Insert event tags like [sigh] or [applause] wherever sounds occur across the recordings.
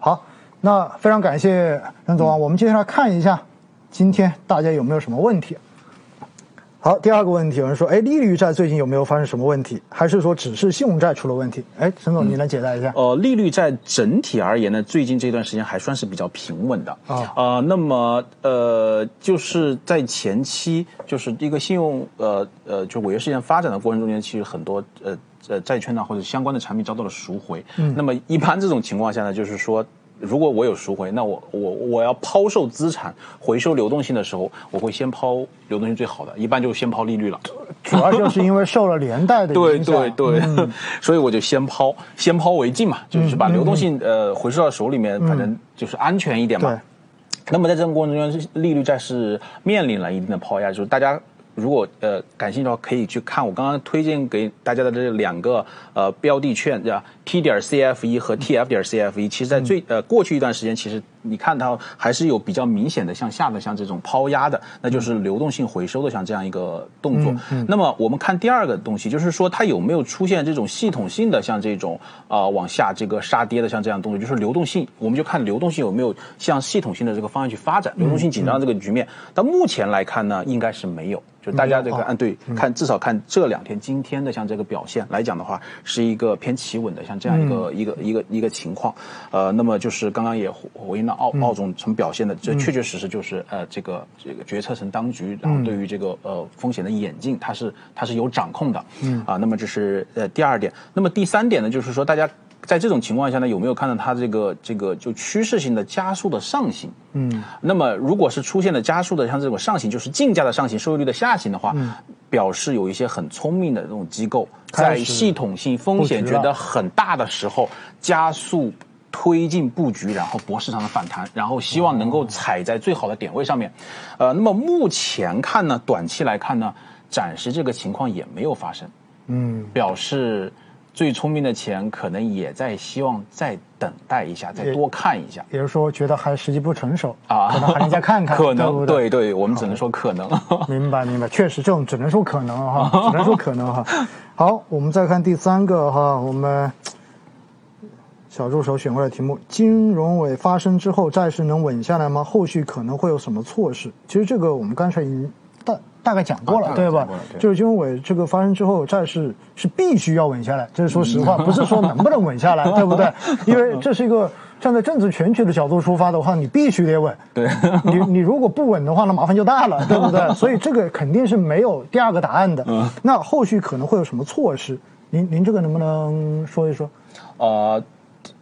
好，那非常感谢任总啊，我们接下来看一下今天大家有没有什么问题。好，第二个问题，有人说，哎，利率债最近有没有发生什么问题？还是说只是信用债出了问题？哎，陈总，你来解答一下。呃，利率债整体而言呢，最近这段时间还算是比较平稳的啊。啊，那么呃，就是在前期，就是一个信用呃呃，就违约事件发展的过程中间，其实很多呃呃债券呢或者相关的产品遭到了赎回。嗯。那么一般这种情况下呢，就是说。如果我有赎回，那我我我要抛售资产回收流动性的时候，我会先抛流动性最好的，一般就先抛利率了。主要就是因为受了连带的影响，对对对，所以我就先抛，先抛为敬嘛，就是把流动性呃回收到手里面，反正就是安全一点嘛。那么在这个过程中，利率债是面临了一定的抛压，就是大家。如果呃感兴趣的话，可以去看我刚刚推荐给大家的这两个呃标的券，对吧？T 点 CF 一和 TF 点 CF 一，其实在最呃过去一段时间，其实你看它还是有比较明显的向下的像这种抛压的，那就是流动性回收的像这样一个动作。那么我们看第二个东西，就是说它有没有出现这种系统性的像这种啊往下这个杀跌的像这样动作，就是流动性，我们就看流动性有没有向系统性的这个方向去发展，流动性紧张这个局面。到目前来看呢，应该是没有。就大家这个按对看，至少看这两天今天的像这个表现来讲的话，是一个偏企稳的像这样一个一个一个一个情况。呃，那么就是刚刚也回应了奥奥总曾表现的，这确确实实就是呃这个这个决策层当局，然后对于这个呃风险的演进，它是它是有掌控的。嗯啊，那么这是呃第二点。那么第三点呢，就是说大家。在这种情况下呢，有没有看到它这个这个就趋势性的加速的上行？嗯，那么如果是出现了加速的像这种上行，就是竞价的上行，收益率的下行的话，表示有一些很聪明的这种机构在系统性风险觉得很大的时候，加速推进布局，然后博市场的反弹，然后希望能够踩在最好的点位上面。呃，那么目前看呢，短期来看呢，暂时这个情况也没有发生。嗯，表示。最聪明的钱可能也在希望再等待一下，再多看一下。也就是说，觉得还时机不成熟啊，可能还能再看看。[laughs] 可能对对，我们只能说可能。[laughs] 明白明白，确实这种只能说可能哈，[laughs] 只能说可能哈。好，我们再看第三个哈，我们小助手选过来题目：金融委发生之后，债市能稳下来吗？后续可能会有什么措施？其实这个我们刚才已经。大大概讲过了，对吧？就是金融委这个发生之后，债市是必须要稳下来。这是说实话，不是说能不能稳下来，[laughs] 对不对？因为这是一个站在政治全局的角度出发的话，你必须得稳。对，你你如果不稳的话，那麻烦就大了，[laughs] 对不对？所以这个肯定是没有第二个答案的。那后续可能会有什么措施？您您这个能不能说一说？呃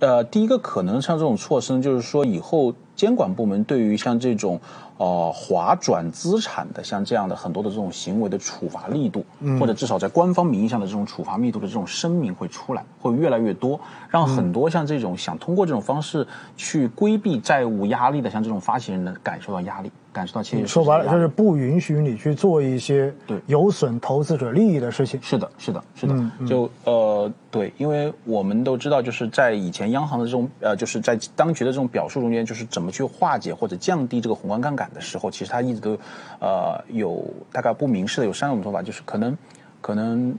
呃，第一个可能像这种措施，就是说以后监管部门对于像这种。呃，划转资产的像这样的很多的这种行为的处罚力度，或者至少在官方名义上的这种处罚密度的这种声明会出来，会越来越多，让很多像这种想通过这种方式去规避债务压力的像这种发行人呢感受到压力。感受到其实说白了就是不允许你去做一些对有损投资者利益的事情。是的，是的，是的。就呃，对，因为我们都知道，就是在以前央行的这种呃，就是在当局的这种表述中间，就是怎么去化解或者降低这个宏观杠杆的时候，其实它一直都呃有大概不明示的有三种说法，就是可能可能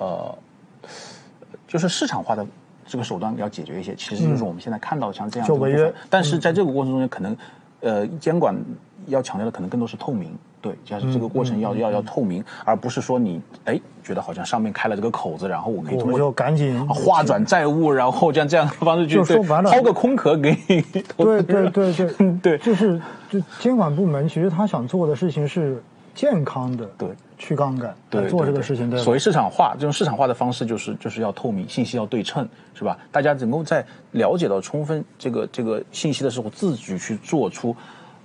呃，就是市场化的这个手段要解决一些，其实就是我们现在看到像这样的违约。但是在这个过程中间，可能呃监管。要强调的可能更多是透明，对，就是这个过程要要要透明，而不是说你哎觉得好像上面开了这个口子，然后我可以通过赶紧划转债务，然后这样这样的方式去对掏个空壳给你。对对对对 [laughs] 对，就是就监管部门其实他想做的事情是健康的，对，去杠杆，对，做这个事情，对。所谓市场化，这种市场化的方式就是就是要透明，信息要对称，是吧？大家能够在了解到充分这个这个信息的时候，自己去做出。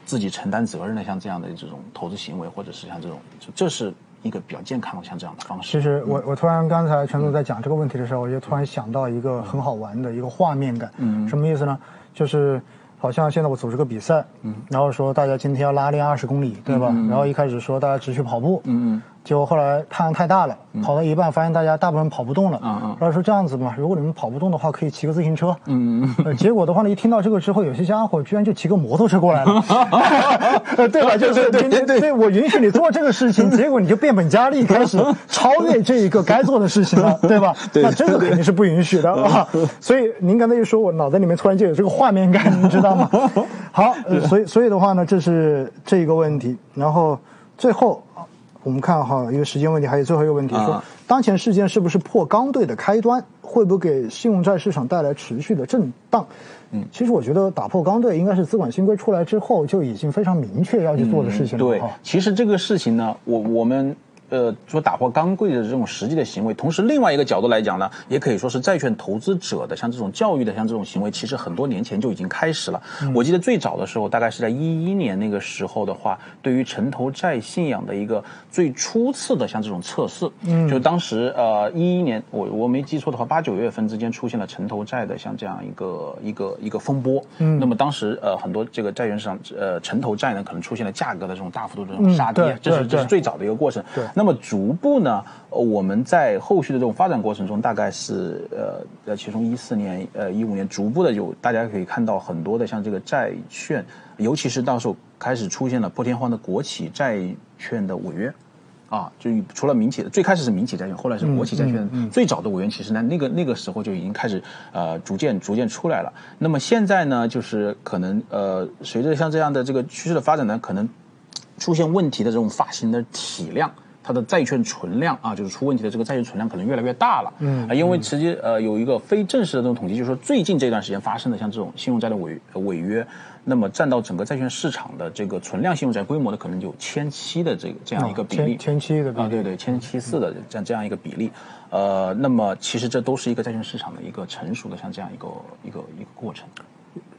自己承担责任的，像这样的这种投资行为，或者是像这种，这是一个比较健康的像这样的方式。其实我我突然刚才陈总在讲这个问题的时候，我就突然想到一个很好玩的一个画面感。嗯。什么意思呢？就是好像现在我组织个比赛，嗯，然后说大家今天要拉练二十公里，对吧？然后一开始说大家只去跑步，嗯嗯，结果后来太阳太大了，跑到一半发现大家大部分跑不动了。然后说这样子嘛，如果你们跑不动的话，可以骑个自行车。结果的话呢，一听到这个之后，有些家伙居然就骑个摩托车过来了。[laughs] 对吧？就是对对对，我允许你做这个事情，结果你就变本加厉，开始 [laughs] 超越这一个该做的事情了，[laughs] 对吧？那这个肯定是不允许的啊。所以您刚才一说，我脑袋里面突然就有这个画面感，你知道吗？好，所以所以的话呢，这是这一个问题。然后最后。我们看哈，因为时间问题，还有最后一个问题，说当前事件是不是破刚兑的开端？会不会给信用债市场带来持续的震荡？嗯，其实我觉得打破刚兑应该是资管新规出来之后就已经非常明确要去做的事情了。对，其实这个事情呢，我我们。呃，说打破刚柜的这种实际的行为，同时另外一个角度来讲呢，也可以说是债券投资者的像这种教育的像这种行为，其实很多年前就已经开始了。我记得最早的时候，大概是在一一年那个时候的话，对于城投债信仰的一个最初次的像这种测试，嗯，就当时呃一一年，我我没记错的话，八九月份之间出现了城投债的像这样一个一个一个风波，嗯，那么当时呃很多这个债券市场呃城投债呢可能出现了价格的这种大幅度的这种杀跌，这是这是最早的一个过程，对，那。那么逐步呢，我们在后续的这种发展过程中，大概是呃呃，其中一四年、呃一五年，逐步的有大家可以看到很多的像这个债券，尤其是到时候开始出现了破天荒的国企债券的违约，啊，就除了民企，最开始是民企债券，后来是国企债券，最早的违约其实呢，那个那个时候就已经开始呃逐渐逐渐出来了。那么现在呢，就是可能呃随着像这样的这个趋势的发展呢，可能出现问题的这种发行的体量。它的债券存量啊，就是出问题的这个债券存量可能越来越大了。嗯啊，因为直接呃有一个非正式的这种统计，就是说最近这段时间发生的像这种信用债的违违约，那么占到整个债券市场的这个存量信用债规模的可能有千七的这个这样一个比例。千七的啊，对对，千七四的这样这样一个比例。呃，那么其实这都是一个债券市场的一个成熟的像这样一个一个一个过程。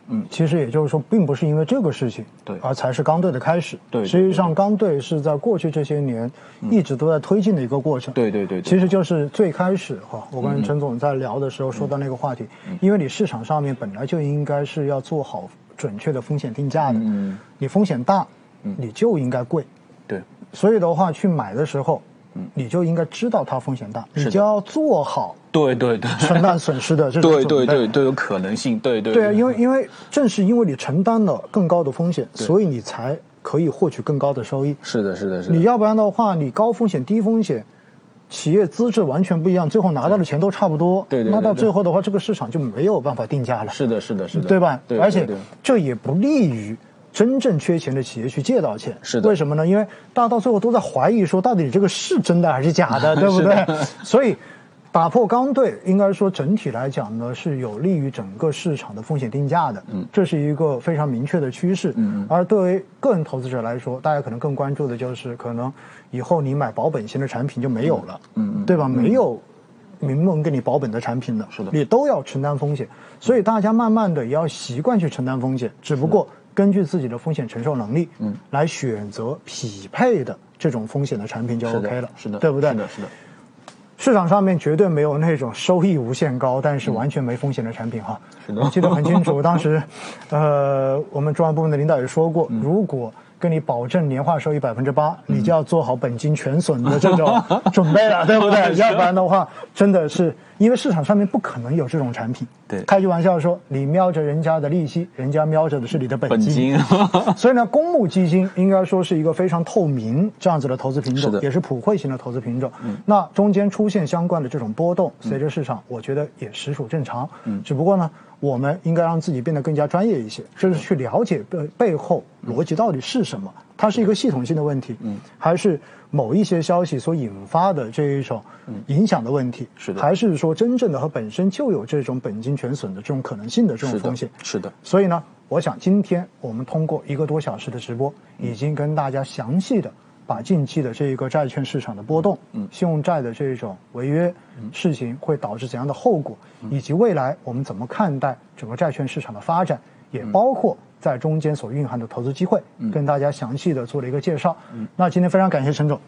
嗯，其实也就是说，并不是因为这个事情，对，而才是刚兑的开始。对，实际上刚兑是在过去这些年一直都在推进的一个过程。对对对，其实就是最开始哈，我跟陈总在聊的时候说到那个话题，因为你市场上面本来就应该是要做好准确的风险定价的，嗯，你风险大，你就应该贵，对，所以的话去买的时候。你就应该知道它风险大，你就要做好对对对承担损失的这种 [laughs] 对对对都有可能性，对对对啊，因为因为正是因为你承担了更高的风险，所以你才可以获取更高的收益。是的，是的，是的。你要不然的话，你高风险低风险，企业资质完全不一样，最后拿到的钱都差不多。对对。那到最后的话，这个市场就没有办法定价了。是的，是的，是的，对吧？而且这也不利于。真正缺钱的企业去借到钱，是的。为什么呢？因为大家到最后都在怀疑说，到底这个是真的还是假的，[laughs] 对不对？所以，打破刚兑，应该说整体来讲呢，是有利于整个市场的风险定价的。嗯，这是一个非常明确的趋势。嗯而对于个人投资者来说，大家可能更关注的就是，可能以后你买保本型的产品就没有了。嗯嗯。对吧？没有明文给你保本的产品的，是的。你都要承担风险，所以大家慢慢的也要习惯去承担风险，只不过。根据自己的风险承受能力，嗯，来选择匹配的这种风险的产品就 OK 了，是的，对不对？是的，是的。市场上面绝对没有那种收益无限高，但是完全没风险的产品哈。是的，我记得很清楚，[laughs] 当时，呃，我们中央部门的领导也说过，如果。跟你保证年化收益百分之八，你就要做好本金全损的这种 [laughs] 准备了，[laughs] 对不对？要不然的话，真的是因为市场上面不可能有这种产品。对，开句玩笑说，你瞄着人家的利息，人家瞄着的是你的本金。[laughs] 所以呢，公募基金应该说是一个非常透明这样子的投资品种，也是普惠型的投资品种。那中间出现相关的这种波动，随着市场，我觉得也实属正常。嗯，只不过呢。我们应该让自己变得更加专业一些，就是去了解背背后逻辑到底是什么。它是一个系统性的问题，嗯，还是某一些消息所引发的这一种影响的问题？是的，还是说真正的和本身就有这种本金全损的这种可能性的这种风险？是的。所以呢，我想今天我们通过一个多小时的直播，已经跟大家详细的。把近期的这一个债券市场的波动，嗯，信用债的这种违约事情会导致怎样的后果，以及未来我们怎么看待整个债券市场的发展，也包括在中间所蕴含的投资机会，跟大家详细的做了一个介绍。那今天非常感谢陈总。